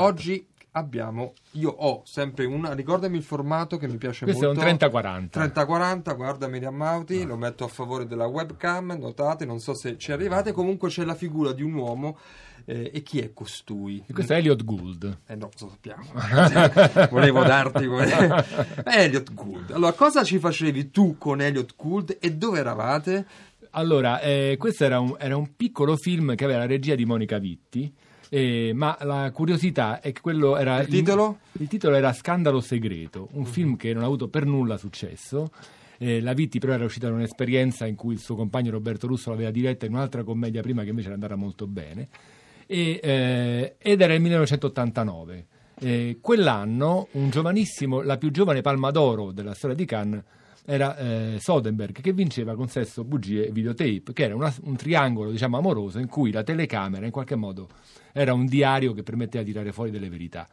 Oggi abbiamo, io ho sempre una, ricordami il formato che mi piace Questo molto. è un 30-40. 30-40, guarda Miriam Mauti, lo metto a favore della webcam, notate, non so se ci arrivate, comunque c'è la figura di un uomo eh, e chi è costui? E questo è Elliot Gould. Eh no, lo sappiamo. Volevo darti come... Elliot Gould. Allora, cosa ci facevi tu con Elliot Gould e dove eravate? Allora, eh, questo era un, era un piccolo film che aveva la regia di Monica Vitti. eh, ma la curiosità è che quello era Il titolo? il titolo era Scandalo segreto, un film che non ha avuto per nulla successo. Eh, la Vitti però era uscita da un'esperienza in cui il suo compagno Roberto Russo l'aveva diretta in un'altra commedia prima che invece era andata molto bene e, eh, ed era il 1989. Eh, quell'anno un giovanissimo, la più giovane palma d'oro della storia di Cannes era eh, Soderbergh che vinceva con sesso, bugie e videotape, che era una- un triangolo diciamo amoroso in cui la telecamera in qualche modo era un diario che permetteva di tirare fuori delle verità.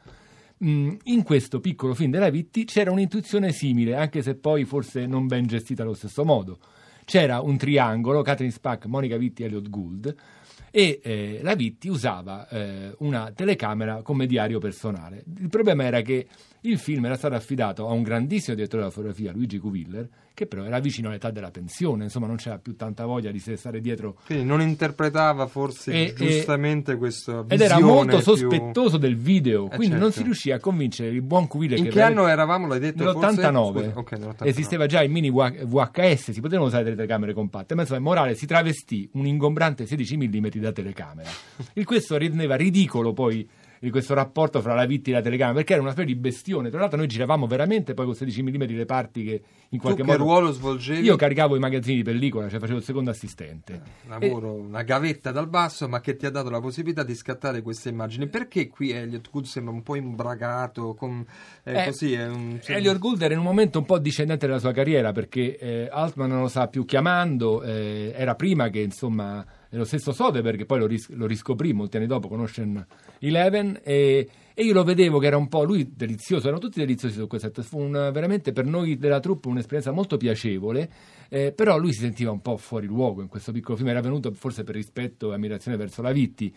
Mm, in questo piccolo film della Vitti c'era un'intuizione simile, anche se poi forse non ben gestita allo stesso modo. C'era un triangolo, Catherine Spack, Monica Vitti e Elliot Gould, e eh, la Vitti usava eh, una telecamera come diario personale. Il problema era che il film era stato affidato a un grandissimo direttore della fotografia, Luigi Cuviller, che però era vicino all'età della pensione, insomma non c'era più tanta voglia di stare dietro Quindi non interpretava forse E- giustamente questa ed visione era molto più- sospettoso del video, Eh, quindi non certo. si riuscì a convincere il buon Cuviller In che che anno eravamo, l'hai detto? Nell'89 forse? Scusa, ok, nell'89. esisteva già il mini VHS, si potevano usare delle telecamere compatte, ma insomma Morale si travestì un ingombrante 16 mm da telecamera. Il questo rendeva ridicolo poi di questo rapporto fra la vittima e la telecamera, perché era una specie di bestione. Tra l'altro noi giravamo veramente poi con 16 mm le parti che in Tu qualche che modo... ruolo svolgevi? Io caricavo i magazzini di pellicola, cioè facevo il secondo assistente. lavoro una gavetta dal basso ma che ti ha dato la possibilità di scattare queste immagini perché qui Elliot Gould sembra un po' imbragato con, eh, Eh, così è un, Elliot Gould era in un momento un po' discendente della sua carriera perché eh, Altman non lo sta più chiamando, eh, era prima che insomma è lo stesso Soderbergh che poi lo, ris- lo riscoprì molti anni dopo con Ocean Eleven e, e io lo vedevo che era un po' lui delizioso, erano tutti deliziosi su quel set, fu un- veramente per noi della troupe un'esperienza molto piacevole, eh, però lui si sentiva un po' fuori luogo in questo piccolo film, era venuto forse per rispetto e ammirazione verso la Vitti.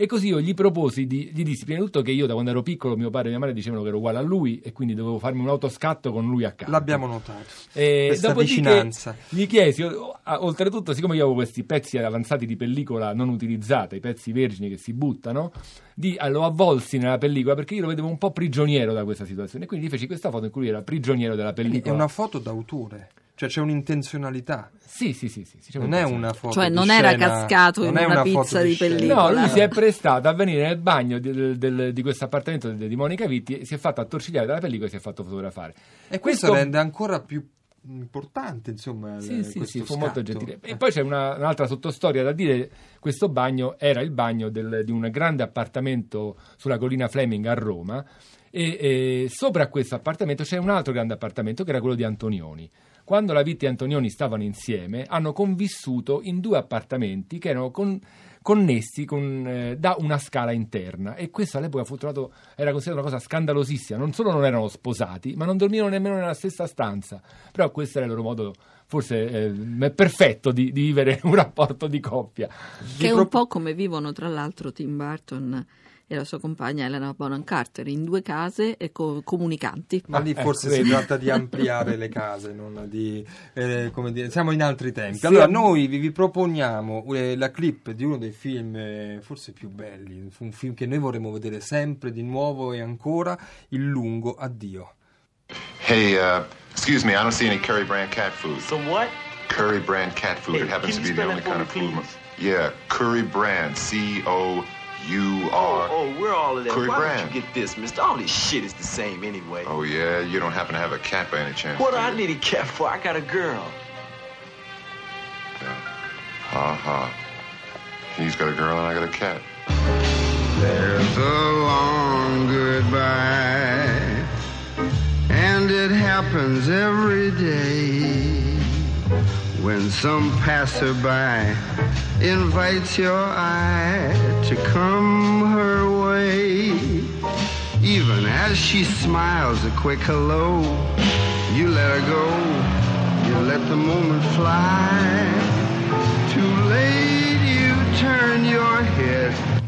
E così io gli proposi, di, gli dissi prima di tutto che io da quando ero piccolo mio padre e mia madre dicevano che ero uguale a lui e quindi dovevo farmi un autoscatto con lui a casa. l'abbiamo notato E questa dopodiché vicinanza Gli chiesi, oltretutto, siccome io avevo questi pezzi avanzati di pellicola non utilizzata, i pezzi vergini che si buttano, di, eh, lo avvolsi nella pellicola perché io lo vedevo un po' prigioniero da questa situazione. Quindi gli feci questa foto in cui lui era prigioniero della Quindi è pellicola. una foto d'autore cioè c'è un'intenzionalità Sì, sì, sì. sì, sì, c'è non è una foto Cioè, di non era scena- cascato in non è una foto pizza di scena. pellicola. No, lui si è prestato a venire nel bagno di, del- del- di questo appartamento di, di Monica Vitti, si è fatto attorcigliare dalla pellicola e si è fatto fotografare. e questo, Questo- rende ancora più importante insomma Sì, il- sì, questo sì, fu molto gentile. Eh. E poi c'è una- un'altra sottostoria da dire: questo bagno era il bagno del- di un grande appartamento sulla collina Fleming a Roma. E, e sopra questo appartamento c'è un altro grande appartamento che era quello di Antonioni. Quando la Vitti e Antonioni stavano insieme, hanno convissuto in due appartamenti che erano con- connessi con, eh, da una scala interna e questo all'epoca fu trovato, era considerato una cosa scandalosissima. Non solo non erano sposati, ma non dormivano nemmeno nella stessa stanza. Però questo era il loro modo, forse eh, perfetto, di, di vivere un rapporto di coppia. Che è un po' come vivono tra l'altro Tim Burton e la sua compagna Elena Bonham Carter in due case e co- comunicanti. Ma lì Ah, forse ecco, si tratta di ampliare le case, non di, eh, come dire, siamo in altri tempi. Sì. Allora, noi vi, vi proponiamo eh, la clip di uno dei film eh, forse più belli, un film che noi vorremmo vedere sempre di nuovo e ancora, Il lungo addio. Hey, uh, excuse me, I don't see any curry brand cat food. Some what? Curry brand cat food. Hey, it happens to be the only kind of food. Yeah, curry brand. C O U Oh, oh, we're all of that. Curry Why brand. don't you get this, mister? All this shit is the same anyway. Oh yeah, you don't happen to have a cat by any chance? what do do I need a cat for? I got a girl. Uh, ha ha. He's got a girl and I got a cat. There's a long goodbye, and it happens every day when some passerby invites your eye to come her way. Even as she smiles a quick hello, you let her go, you let the moment fly. Too late, you turn your head